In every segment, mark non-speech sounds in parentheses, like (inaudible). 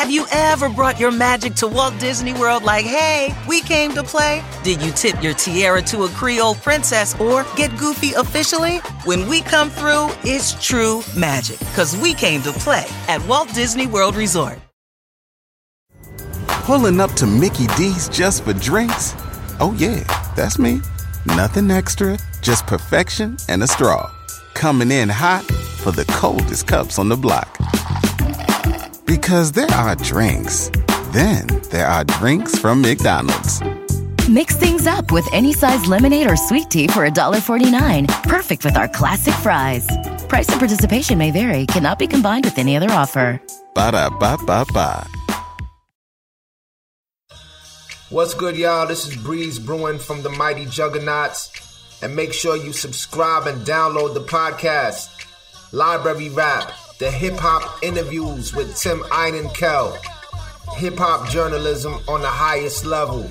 Have you ever brought your magic to Walt Disney World like, hey, we came to play? Did you tip your tiara to a Creole princess or get goofy officially? When we come through, it's true magic because we came to play at Walt Disney World Resort. Pulling up to Mickey D's just for drinks? Oh, yeah, that's me. Nothing extra, just perfection and a straw. Coming in hot for the coldest cups on the block. Because there are drinks, then there are drinks from McDonald's. Mix things up with any size lemonade or sweet tea for $1.49. Perfect with our classic fries. Price and participation may vary, cannot be combined with any other offer. Ba da ba ba ba. What's good, y'all? This is Breeze Brewin from the Mighty Juggaknots. And make sure you subscribe and download the podcast, Library Rap, the hip hop interviews with Tim Einenkel. Hip hop journalism on the highest level.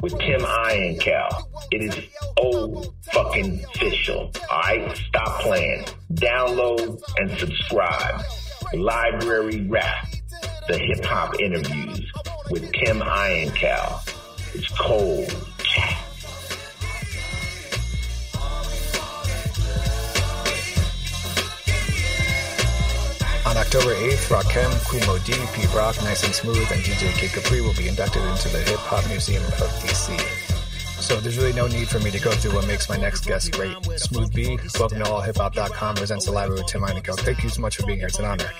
with Tim Einenkel. It is oh fucking official. Alright? Stop playing. Download and subscribe. Library Rap, the hip hop interviews with Tim Einenkel. It's cold. October 8th, Rakim, Kool Moe Dee, Pete Rock, Nice and Smooth, and DJ Kid Capri will be inducted into the Hip Hop Museum of DC. So there's really no need for me to go through what makes my next guest great. Smooth B, welcome to allhiphop.com, presents the library with Tim Einenkel. Thank you so much for being here. It's an honor.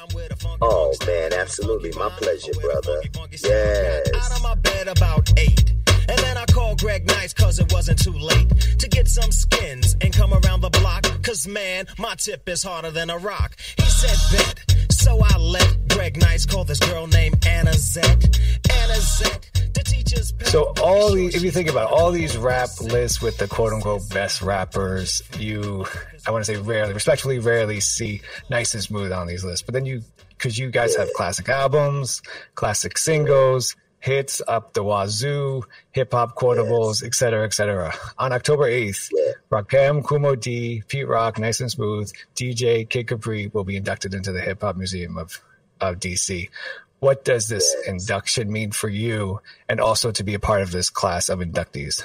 Oh, man, absolutely. My pleasure, brother. Yes. Out of my bed about eight. And then I called Greg Nice cause it wasn't too late to get some skins and come around the block. Cause man, my tip is harder than a rock. He said bet. So I let Greg Nice call this girl named Anna Zet. Anna Zet. The teacher's pet. So all these, if you think about it, all these rap lists with the quote unquote best rappers, you, I want to say rarely, respectfully rarely see nice and smooth on these lists. But then you, cause you guys have classic albums, classic singles, hits up the wazoo, hip hop quotables, et cetera, et cetera. On October 8th, Rakim, Kool Moe Dee, Pete Rock, Nice and Smooth, DJ, Kid Capri will be inducted into the Hip Hop Museum of, of DC. What does this induction mean for you and also to be a part of this class of inductees?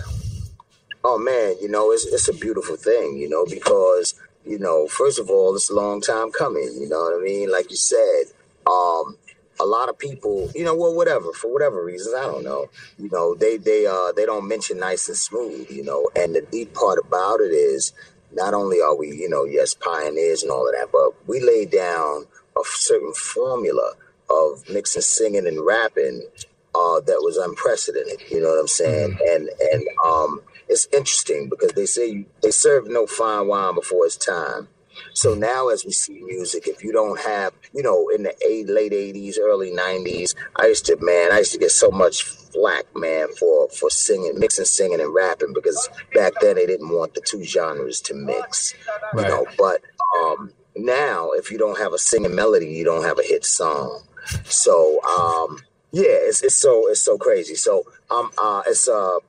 Oh man, you know, it's it's a beautiful thing, you know, because, you know, first of all, it's a long time coming, you know what I mean? Like you said, um, a lot of people, you know, well, whatever, for whatever reasons, I don't know, you know, they they uh they don't mention nice and smooth, you know, and the deep part about it is not only are we, you know, yes, pioneers and all of that, but we lay down a certain formula of mixing singing and rapping uh, that was unprecedented. You know what I'm saying? And and um, it's interesting because they say they serve no fine wine before it's time. So now, as we see music, if you don't have, you know, in the eight, late '80s, early '90s, I used to, man, I used to get so much flack, man, for for singing, mixing, singing, and rapping because back then they didn't want the two genres to mix, you know. But um, now, if you don't have a singing melody, you don't have a hit song. So um, yeah, it's it's so it's so crazy. So um, uh, it's uh,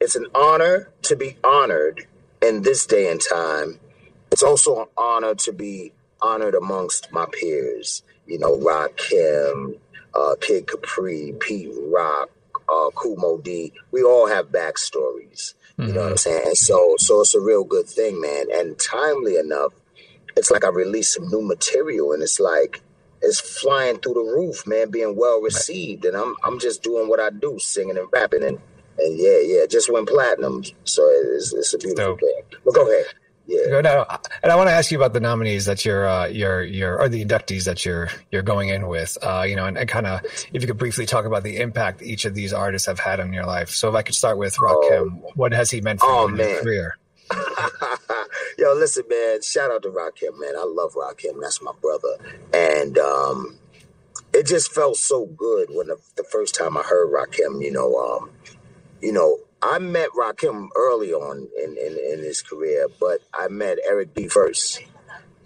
it's an honor to be honored in this day and time. It's also an honor to be honored amongst my peers. You know, Rakim, uh, Kid Capri, Pete Rock, uh, Kool Moe Dee. We all have backstories. You know what I'm saying? And so, so it's a real good thing, man. And timely enough, it's like I released some new material, and it's like it's flying through the roof, man, being well received. And I'm I'm just doing what I do, singing and rapping, and and yeah, yeah, just went platinum. So it's, it's a beautiful Dope. thing. But go ahead. Yeah. No, no, and I want to ask you about the nominees that you're, uh, you're, you're, or the inductees that you're, you're going in with. Uh, you know, and, and kind of, if you could briefly talk about the impact each of these artists have had on your life. So if I could start with Rakim, what has he meant for Oh, you in your man. career? (laughs) Yo, listen, man. Shout out to Rakim, man. I love Rakim. That's my brother. And um, it just felt so good when the, the first time I heard Rakim, you know, um, you know, I met Rakim early on in, in, in his career, but I met Eric B first.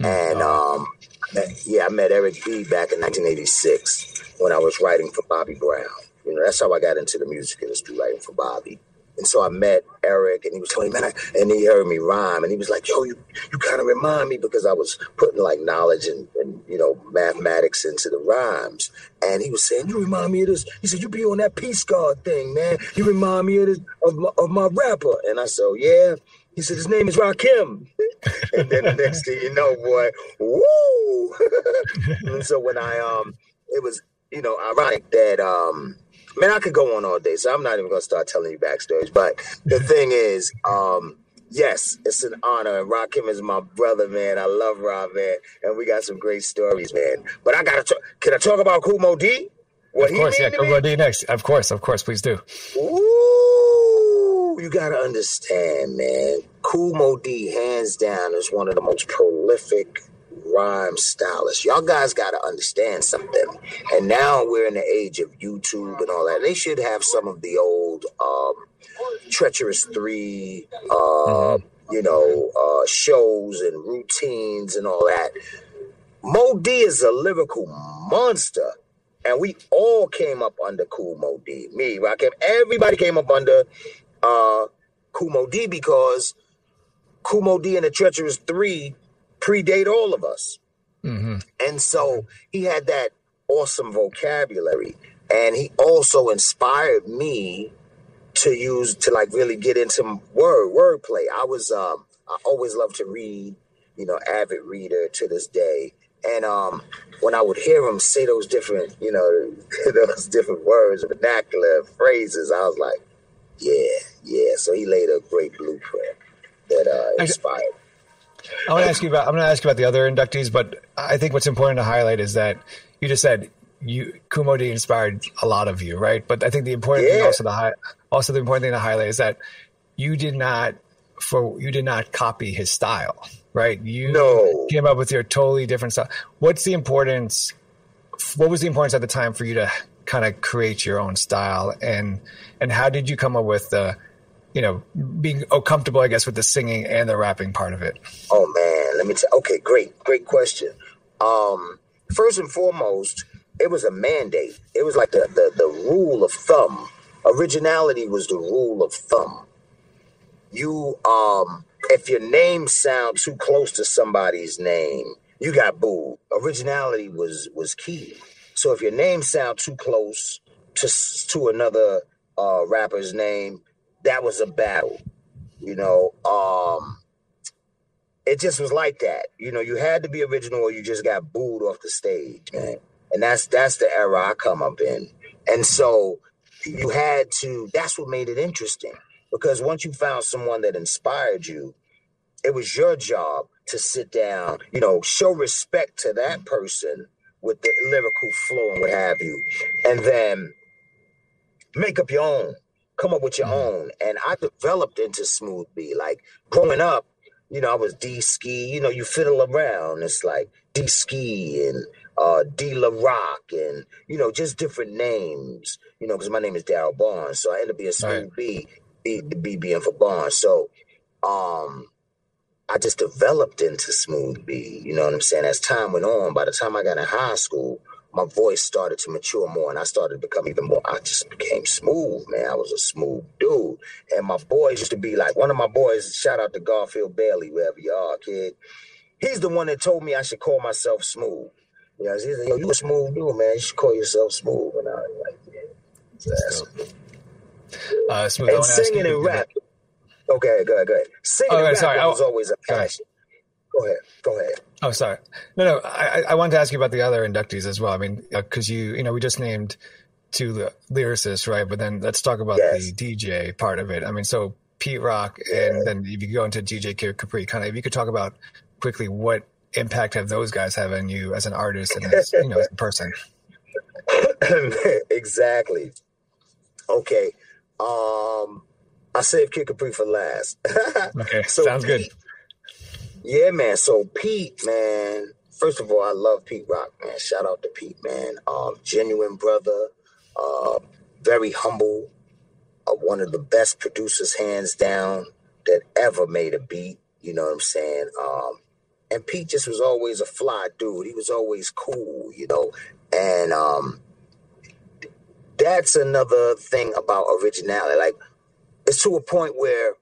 And um, yeah, I met Eric B back in 1986 when I was writing for Bobby Brown. You know, that's how I got into the music industry, writing for Bobby. And so I met Eric, and he was telling me, man, I, and he heard me rhyme, and he was like, "Yo, you, you kind of remind me because I was putting like knowledge and, and you know mathematics into the rhymes." And he was saying, "You remind me of this." He said, "You be on that Peace God thing, man. You remind me of this of my, of my rapper." And I said, "Yeah." He said, "His name is Rakim." (laughs) and then the next thing you know, boy, woo! (laughs) and so when I um, it was you know ironic that um Man, I could go on all day, so I'm not even gonna start telling you backstories. But the (laughs) thing is, um, yes, it's an honor. And Rakim is my brother, man. I love Rob, man, and we got some great stories, man. But I gotta talk. Can I talk about Moe Dee? What of course, yeah. Moe Dee next. Of course, of course, please do. Ooh, you gotta understand, man. Kool Moe Dee, hands down, is one of the most prolific rhyme stylist. Y'all guys got to understand something. And now we're in the age of YouTube and all that. They should have some of the old um, Treacherous Three, uh, mm-hmm. you know, uh, shows and routines and all that. Moe Dee is a lyrical monster. And we all came up under Kool Moe Dee. Me, Rakim, everybody came up under uh, Moe Dee because Moe Dee and the Treacherous Three predate all of us. Mm-hmm. And so he had that awesome vocabulary. And he also inspired me to use to like really get into word wordplay. I was um I always loved to read, you know, avid reader to this day. And um when I would hear him say those different, you know, (laughs) those different words, vernacular phrases, I was like, yeah, yeah. So he laid a great blueprint that uh, inspired. I want to ask you about. I'm going to ask you about the other inductees, but I think what's important to highlight is that you just said you Moe inspired a lot of you, right? But I think the important yeah. thing also the also the important thing to highlight is that you did not for you did not copy his style, right? You no. came up with your totally different style. What's the importance? What was the importance at the time for you to kind of create your own style, and and how did you come up with the you know, being oh, comfortable, I guess, with the singing and the rapping part of it? Oh man, let me tell. Okay, great, great question. Um, first and foremost, it was a mandate. It was like the, the the rule of thumb. Originality was the rule of thumb. You um, if your name sounds too close to somebody's name, you got booed. Originality was was key. So if your name sounds too close to to another uh, rapper's name, that was a battle. You know, um, it just was like that. You know, you had to be original or you just got booed off the stage, man. And that's that's the era I come up in. And so you had to that's what made it interesting. Because once you found someone that inspired you, it was your job to sit down, you know, show respect to that person with the lyrical flow and what have you. And then make up your own come up with your mm-hmm. own. And I developed into smooth B. Like growing up, you know, I was D ski, you know, you fiddle around. It's like D ski and uh D La Rock and you know, just different names, you know, because my name is Daryl Barnes. So I ended up being smooth right. B, B the B being for Barnes. So um I just developed into smooth B, you know what I'm saying? As time went on, by the time I got in high school, my voice started to mature more and I started to become even more, I just became smooth, man. I was a smooth dude. And my boys used to be like, one of my boys, shout out to Garfield Bailey, wherever you are, kid. He's the one that told me I should call myself smooth. You know, he's like, yo, you a smooth dude, man. You should call yourself smooth. And I was like, yeah. That's uh, smooth. And singing and rap. Okay, go ahead, go ahead. Singing oh, and rap sorry. was always a passion. Go ahead. Go ahead. Oh, sorry. No, no. I, I wanted to ask you about the other inductees as well. I mean, because uh, you, you know, we just named two lyricists, right? But then let's talk about yes. the DJ part of it. I mean, so Pete Rock, and then if you go into DJ Capri, kind of, if you could talk about quickly what impact have those guys have on you as an artist and as, you know, as a person. (coughs) exactly. Okay. Um, I saved Kid Capri for last. (laughs) okay, so sounds good. Yeah, man. So Pete, man, first of all, I love Pete Rock, man. Shout out to Pete, man. Um, genuine brother, uh, very humble, uh, one of the best producers, hands down, that ever made a beat. You know what I'm saying? Um, and Pete just was always a fly dude. He was always cool, you know. And um, that's another thing about originality. Like, it's to a point where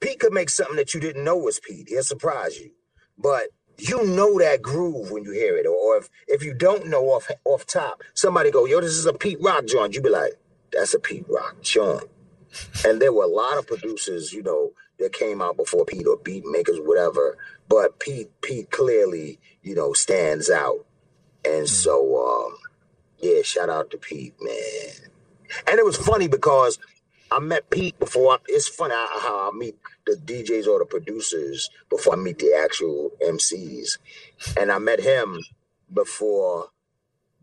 Pete could make something that you didn't know was Pete. He'll surprise you. But you know that groove when you hear it. Or if, if you don't know off off top, somebody go, yo, this is a Pete Rock joint. You be like, that's a Pete Rock joint. And there were a lot of producers, you know, that came out before Pete or beat makers, whatever. But Pete, Pete clearly, you know, stands out. And so, um, yeah, shout out to Pete, man. And it was funny because I met Pete before. I, it's funny how I meet the DJs or the producers before I meet the actual MCs, and I met him before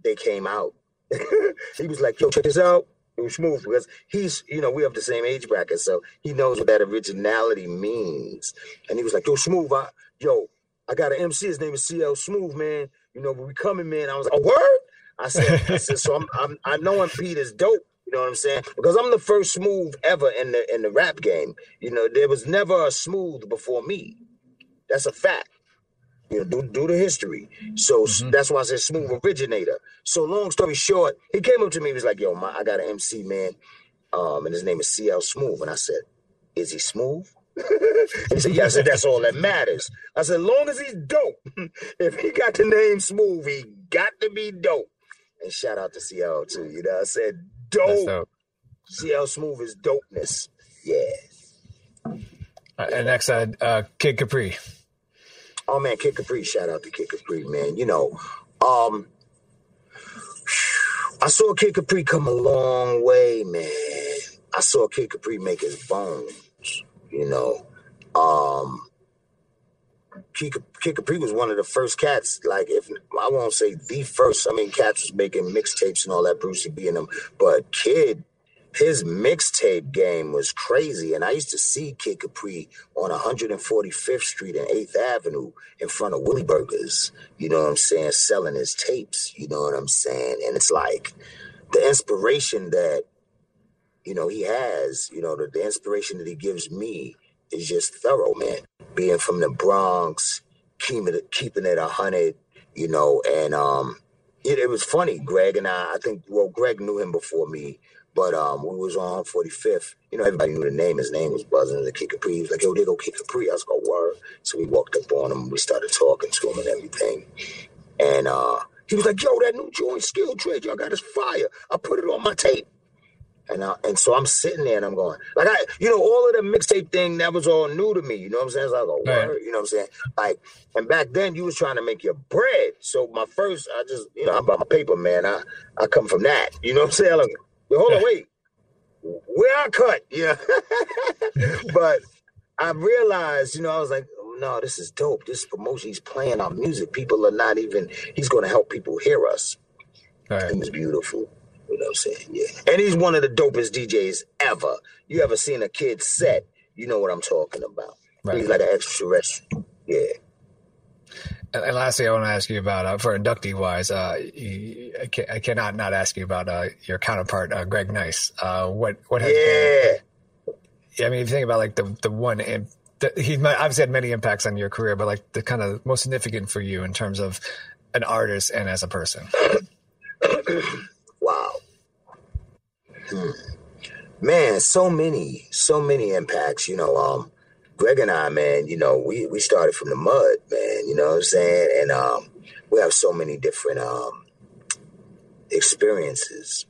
they came out. (laughs) he was like, "Yo, check this out." It was smooth because he's, you know, we have the same age bracket, so he knows what that originality means. And he was like, "Yo, smooth, I, yo, I got an MC. His name is CL Smooth, man. You know, we coming, man." I was like, "A word?" I said, "I said, so I'm, I'm, I know him. Pete is dope." You know what I'm saying? Because I'm the first smooth ever in the in the rap game. You know, there was never a smooth before me. That's a fact. You know, do, do the history. So Mm-hmm. that's why I said smooth originator. So long story short, he came up to me. He was like, "Yo, my, I got an MC man, um, and his name is CL Smooth." And I said, "Is he smooth?" (laughs) he said, "Yeah." I said, "That's all that matters." I said, "Long as he's dope. (laughs) if he got the name Smooth, he got to be dope." And shout out to CL too. You know, I said, "Dope." dope. CL Smooth is dopeness. Yeah. Uh, and next, uh, uh, Kid Capri. Oh man, Kid Capri, shout out to Kid Capri, man. You know, um I saw Kid Capri come a long way, man. I saw Kid Capri make his bones, you know. Um Capri was one of the first cats, like if I won't say the first, I mean cats was making mixtapes and all that, Brucie B and them, but Kid his mixtape game was crazy. And I used to see Kid Capri on 145th Street and 8th Avenue in front of Willie Burgers, you know what I'm saying, selling his tapes, you know what I'm saying? And it's like the inspiration that, you know, he has, you know, the, the inspiration that he gives me is just thorough, man. Being from the Bronx, keeping it, keeping it a hundred, you know, and um, it, it was funny. Greg and I, I think, well, Greg knew him before me, but um, we was on 45th. You know, everybody knew the name. His name was buzzing. The Kid Capri. He was like, "Yo, they go Kid Capri." I was like, "Word." So we walked up on him. We started talking to him and everything. And uh, he was like, "Yo, that new joint, Skill Trade, y'all got is fire. I put it on my tape." And I, and so I'm sitting there and I'm going, like I, you know, all of the mixtape thing that was all new to me. You know what I'm saying? It's like a Right. You know what I'm saying? Like, and back then you was trying to make your bread. So my first, I just, you know, I'm about my paper, man. I, I come from that. You know what I'm saying? Like, but hold on, wait, where I cut? Yeah. (laughs) but I realized, you know, I was like, oh, no, this is dope. This promotion, he's playing our music. People are not even. He's going to help people hear us. All He was beautiful. You know what I'm saying? Yeah. And he's one of the dopest DJs ever. You ever seen a kid set? You know what I'm talking about. Right. He's like an extraterrestrial. Yeah. And, lastly, I want to ask you about uh, for inductee wise. Uh, you, I, ca- I cannot not ask you about uh, your counterpart, uh, Greg Nice. Uh, what what has been? Yeah. Yeah, I mean, if you think about like the the one, im- the, he's might- obviously had many impacts on your career, but like the kind of most significant for you in terms of an artist and as a person. (clears throat) Hmm. Man, so many, so many impacts. You know, um, Greg and I, man, you know, we we started from the mud, man. You know what I'm saying? And um, we have so many different um experiences.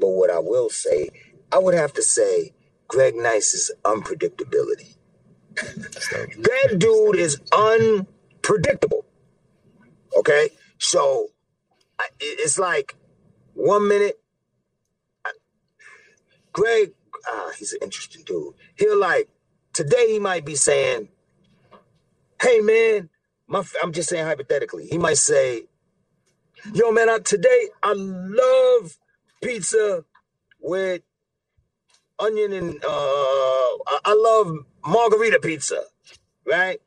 But what I will say, I would have to say, Greg Nice's unpredictability. that dude is unpredictable. Okay, so it's like one minute, Greg, ah, he's an interesting dude. He'll like today he might be saying, "Hey man, my," I'm just saying hypothetically. He might say, "Yo man, I, today I love pizza with onion and uh, I, I love margarita pizza, right?"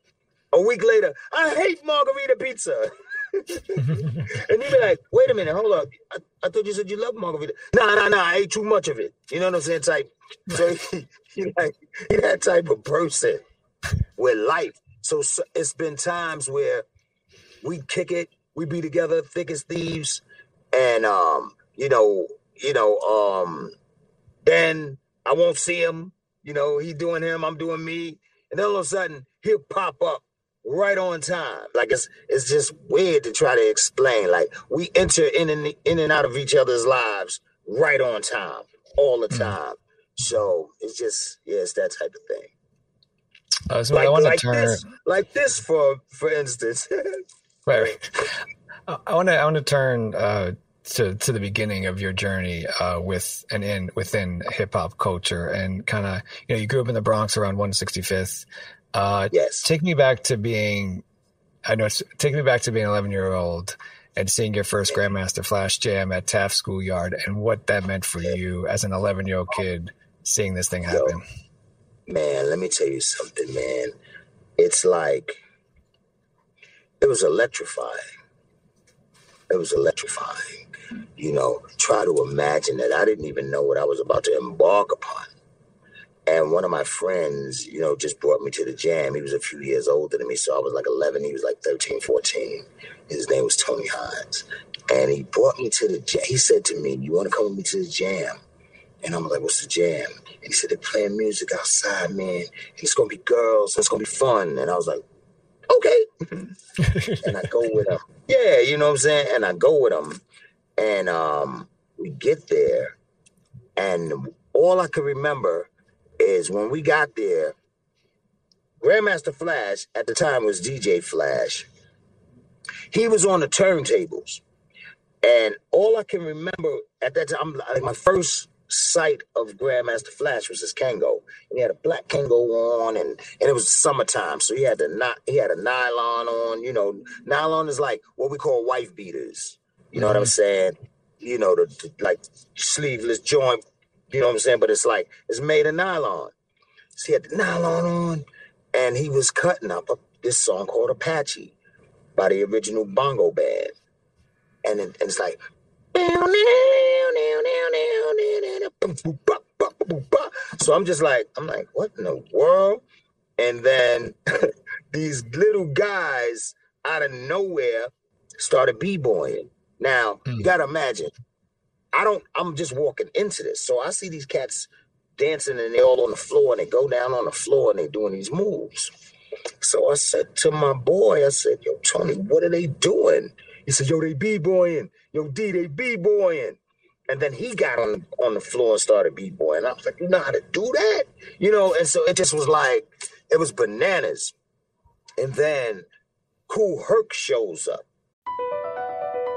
A week later, I hate margarita pizza. (laughs) (laughs) and you'd be like, wait a minute, hold up. I, I thought you said you love margarita. Nah, nah, nah, I ate too much of it. You know what I'm saying? Type. So (laughs) he, he like he that type of person with life. So, so it's been times where we kick it, we be together, thick as thieves, and um, you know, you know, um, then I won't see him. You know, he doing him, I'm doing me, and then all of a sudden he'll pop up right on time. Like it's it's just weird to try to explain. Like we enter in and in and out of each other's lives right on time, all the time. So it's just yeah, it's that type of thing. Uh, so like, I want to like turn this, like this for for instance. (laughs) right. right. (laughs) I want to I want to turn uh, to to the beginning of your journey uh, with and in within hip hop culture and kind of you know you grew up in the Bronx around 165th. Uh, yes. Take me back to being, I know, take me back to being 11 year old and seeing your first Grandmaster Flash Jam at Taft Schoolyard and what that meant for you as an 11 year old kid seeing this thing happen. Yo, man, let me tell you something, man. It's like, it was electrifying. It was electrifying. You know, try to imagine that I didn't even know what I was about to embark upon. And one of my friends, you know, just brought me to the jam. He was a few years older than me, so I was like 11. He was like 13, 14. His name was Tony Hines. And he brought me to the jam. He said to me, You want to come with me to the jam? And I'm like, What's the jam? And he said, They're playing music outside, man. And it's going to be girls. And it's going to be fun. And I was like, Okay. (laughs) and I go with him. Yeah, you know what I'm saying? And I go with him. And um, we get there. And all I can remember is when we got there, Grandmaster Flash at the time was DJ Flash. He was on the turntables. And all I can remember at that time, like my first sight of Grandmaster Flash was his Kangol. And he had a black Kangol on and, and it was summertime. So he had the he had a nylon on, you know, nylon is like what we call wife beaters. You know mm-hmm. what I'm saying? You know, the, the like sleeveless joint you know what I'm saying? But it's like it's made of nylon. So he had the nylon on, and he was cutting up a, this song called Apache by the original Bongo Band, and, it, and it's like. So I'm just like, I'm like, what in the world? And then (laughs) these little guys out of nowhere started b-boying. Now, mm. you hmm. gotta imagine, I don't, I'm just walking into this. So I see these cats dancing and they all on the floor and they go down on the floor and they doing these moves. So I said to my boy, I said, yo, Tony, what are they doing? He said, yo, they b-boying. Yo, D, they b-boying. And then he got on on the floor and started b-boying. I was like, you know how to do that? You know, and so it just was like, it was bananas. And then Kool Herc shows up.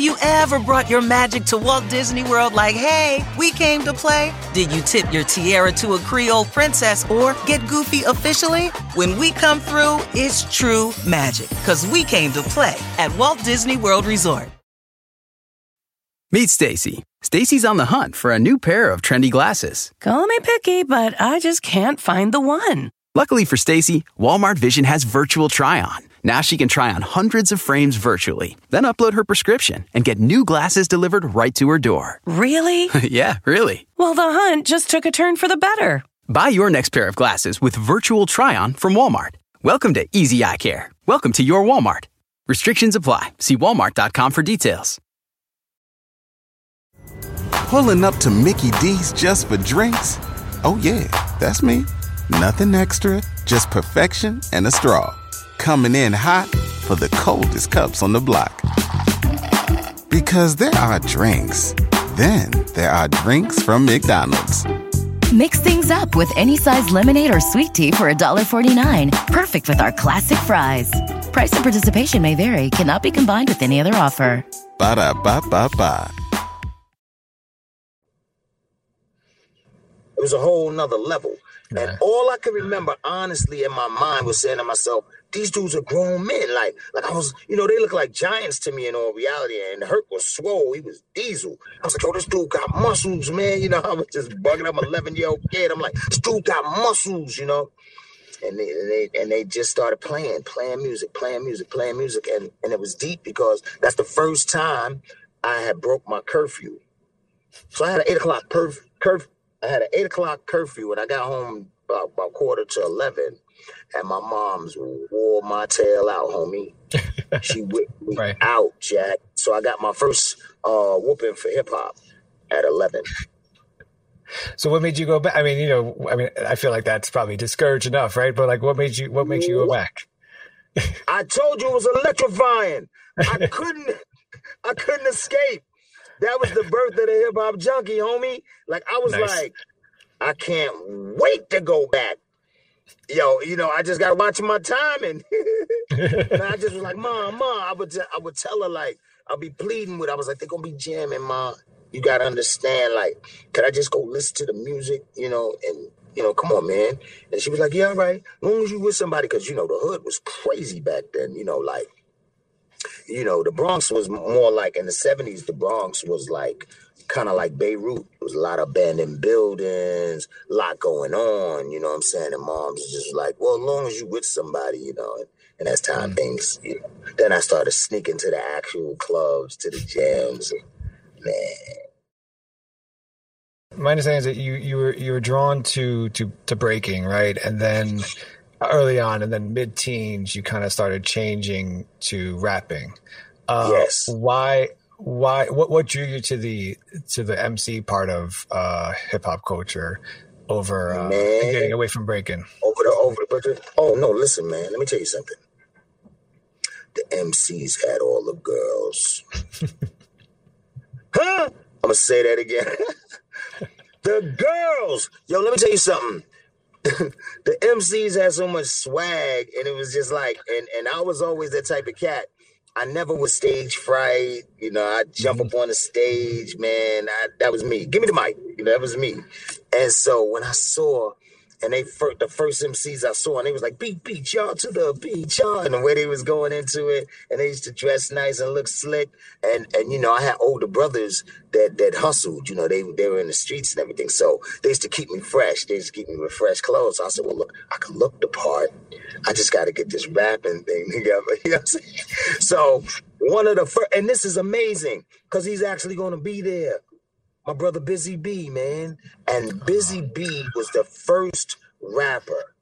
Have you ever brought your magic to Walt Disney World like, hey, we came to play? Did you tip your tiara to a Creole princess or get goofy officially? When we come through, it's true magic because we came to play at Walt Disney World Resort. Meet Stacy. Stacy's on the hunt for a new pair of trendy glasses. Call me picky, but I just can't find the one. Luckily for Stacy, Walmart Vision has virtual try on. Now she can try on hundreds of frames virtually, then upload her prescription and get new glasses delivered right to her door. Really? (laughs) yeah, really. Well, the hunt just took a turn for the better. Buy your next pair of glasses with virtual try on from Walmart. Welcome to Easy Eye Care. Welcome to your Walmart. Restrictions apply. See walmart.com for details. Pulling up to Mickey D's just for drinks? Oh, yeah, that's me. Nothing extra, just perfection and a straw coming in hot for the coldest cups on the block. Because there are drinks, then there are drinks from McDonald's. Mix things up with any size lemonade or sweet tea for $1.49. Perfect with our classic fries. Price and participation may vary, cannot be combined with any other offer. Ba da ba ba ba. It was a whole nother level. And all I could remember, honestly, in my mind was saying to myself, these dudes are grown men. Like, like I was, you know, they look like giants to me in all reality. And Herc was swole. He was diesel. I was like, yo, this dude got muscles, man. You know, (laughs) I was just bugging. I'm 11 year old kid. I'm like, this dude got muscles, you know. And they, and they and they just started playing, playing music, playing music, playing music, and and it was deep because that's the first time I had broke my curfew. So I had an eight o'clock perf, curf, I had an eight o'clock curfew, and I got home about, about quarter to eleven, and my mom's wore my tail out, homie. she (laughs) whipped me out, Jack. So I got my first uh, whooping for hip hop at eleven. So what made you go back? I mean, you know, I mean, I feel like that's probably discouraged enough, right? But like, what made you? What makes you go back? I told you it was electrifying. I (laughs) couldn't, I couldn't escape. That was the birth of the hip hop junkie, homie. Like I was Nice. like, I can't wait to go back. Yo, you know, I just got watching my timing. and (laughs) I just was like, Mom, Mom, I would, t- I would tell her like, I'll be pleading with. her. I was like, they're gonna be jamming, Mom. You gotta understand, like, could I just go listen to the music, you know, and you know, come on, man. And she was like, Yeah, all right. As long as you with somebody, because you know, the hood was crazy back then, you know, like you know, the Bronx was more like in the 70s, the Bronx was like kind of like Beirut. There was a lot of abandoned buildings, a lot going on, you know what I'm saying? And moms was just like, well, as long as you with somebody, you know, and, and as time mm. things, you know. Then I started sneaking to the actual clubs, to the jams. Man, My understanding is that you you were you were drawn to to to breaking, right? And then early on, and then mid teens, you kind of started changing to rapping. Uh, Yes. Why? Why? What? What drew you to the to the MC part of uh, hip hop culture over uh, getting away from breaking? over the over the. Oh no, listen, man. Let me tell you something. The MCs had all the girls. (laughs) huh? I'm gonna say that again. (laughs) the girls. Yo, let me tell you something. (laughs) the MCs had so much swag, and it was just like, and and I was always that type of cat. I never was stage fright. You know, I jump mm-hmm. up on the stage, man. I, that was me. Give me the mic. You know, that was me. And so when I saw, and they fir- the first MCs I saw, and they was like, beat, beat y'all to the beat, y'all. And the way they was going into it, and they used to dress nice and look slick. And and you know, I had older brothers that that hustled. You know, they they were in the streets and everything. So they used to keep me fresh. They used to keep me with fresh clothes. So I said, well, look, I can look the part. I just got to get this rapping thing (laughs) together. You know what I'm saying? So one of the first, and this is amazing because he's actually going to be there. My brother Busy Bee, man. And Busy Bee was the first rapper,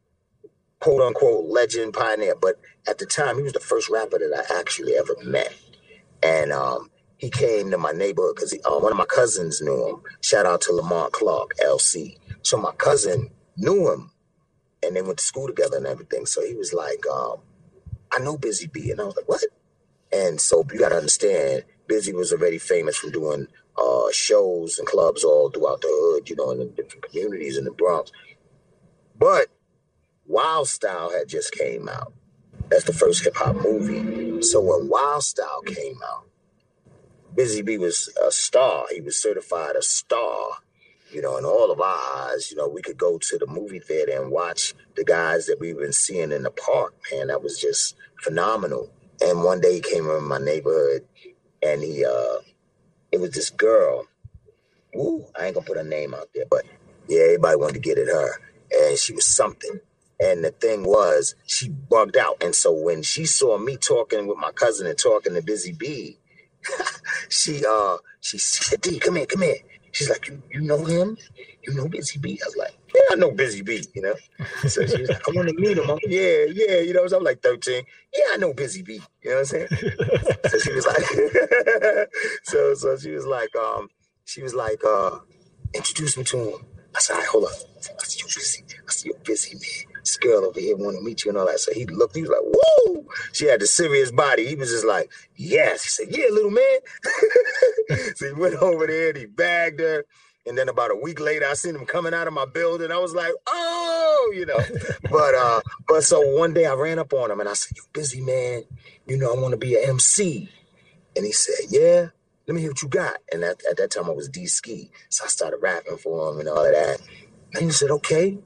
quote unquote, legend pioneer. But at the time, he was the first rapper that I actually ever met. And um, he came to my neighborhood because uh, one of my cousins knew him. Shout out to Lamont Clark, LC. So my cousin knew him and they went to school together and everything. So he was like, um, I know Busy Bee. And I was like, what? And so you got to understand, Busy was already famous for doing uh, shows and clubs all throughout the hood, you know, in the different communities in the Bronx. But Wild Style had just came out. That's the first hip hop movie. So when Wild Style came out, Busy Bee was a star. He was certified a star. You know, in all of our eyes, you know, we could go to the movie theater and watch the guys that we've been seeing in the park. Man, that was just phenomenal. And one day he came in my neighborhood and he uh it was this girl. Ooh, I ain't gonna put her name out there, but yeah, everybody wanted to get at her. And she was something. And the thing was, she bugged out. And so when she saw me talking with my cousin and talking to Busy Bee, (laughs) she uh she said, D, come here, come here. She's like, you, you know him? You know Busy Bee? I was like, yeah, I know Busy Bee, you know? So she was like, I want to meet him. I'm yeah, yeah, you know, so I'm like 13. Yeah, I know Busy Bee. You know what I'm saying? so she was like, (laughs) so so she was like, um, she was like, uh, introduce me to him. I said, hold up. I see you busy. I said, you're busy, man. This girl over here want to meet you and all that. So he looked, he was like, whoa. She had the serious body. He was just like, yes. He said, yeah, little man. (laughs) so he went over there and he bagged her. And then about a week later, I seen him coming out of my building. I was like, oh, you know. but uh, but so one day I ran up on him and I said, You busy man? You know, I want to be an MC. And he said, Yeah, let me hear what you got. And at, at that time I was D ski. So I started rapping for him and all of that. And he said, Okay,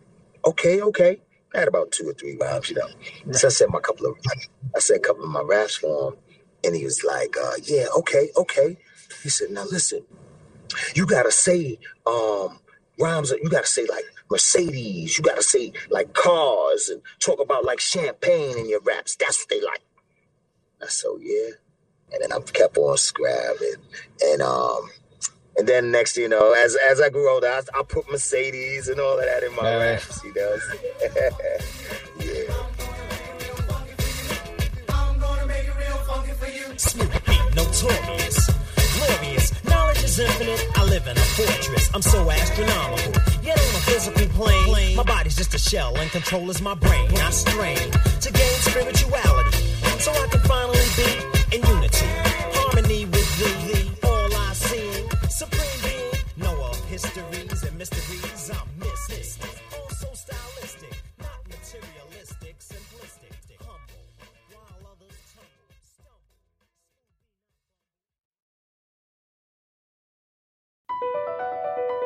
okay, okay. I had about two or three rhymes, you know. So I said my couple of I said a couple of my raps for him. And he was like, uh, yeah, okay, okay. He said, now listen, you gotta say um rhymes you gotta say like Mercedes, you gotta say like cars and talk about like champagne in your raps. That's what they like. I said, oh, yeah. And then I kept on scribbling. And um and then next you know, as as I grew older, I, I put Mercedes and all of that in my Yeah, man. raps, you know. (laughs) yeah. Snoop B, notorious, glorious. Is infinite. I live in a fortress. I'm so astronomical. Yet on a physical plane, my body's just a shell and control is my brain. I strain to gain spirituality, so I can finally be